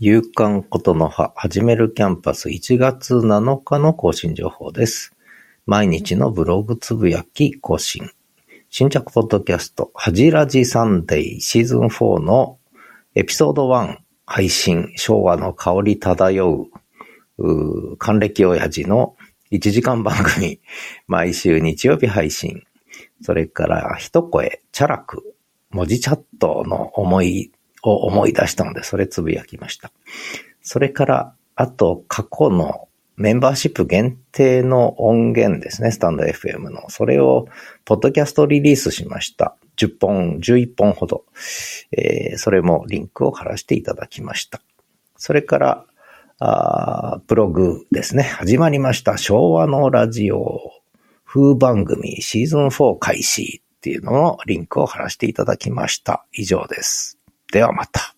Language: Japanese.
夕刊ことの葉、始めるキャンパス1月7日の更新情報です。毎日のブログつぶやき更新。新着ポッドキャスト、はじらじサンデーシーズン4のエピソード1配信、昭和の香り漂う、う還暦親父の1時間番組、毎週日曜日配信。それから、一声、チャラク、文字チャットの思いを思い出したので、それつぶやきました。それから、あと、過去のメンバーシップ限定の音源ですね、スタンド FM の。それを、ポッドキャストリリースしました。10本、11本ほど。えーそれもリンクを貼らせていただきました。それから、あーブログですね。始まりました。昭和のラジオ風番組シーズン4開始っていうののリンクを貼らせていただきました。以上です。ではまた。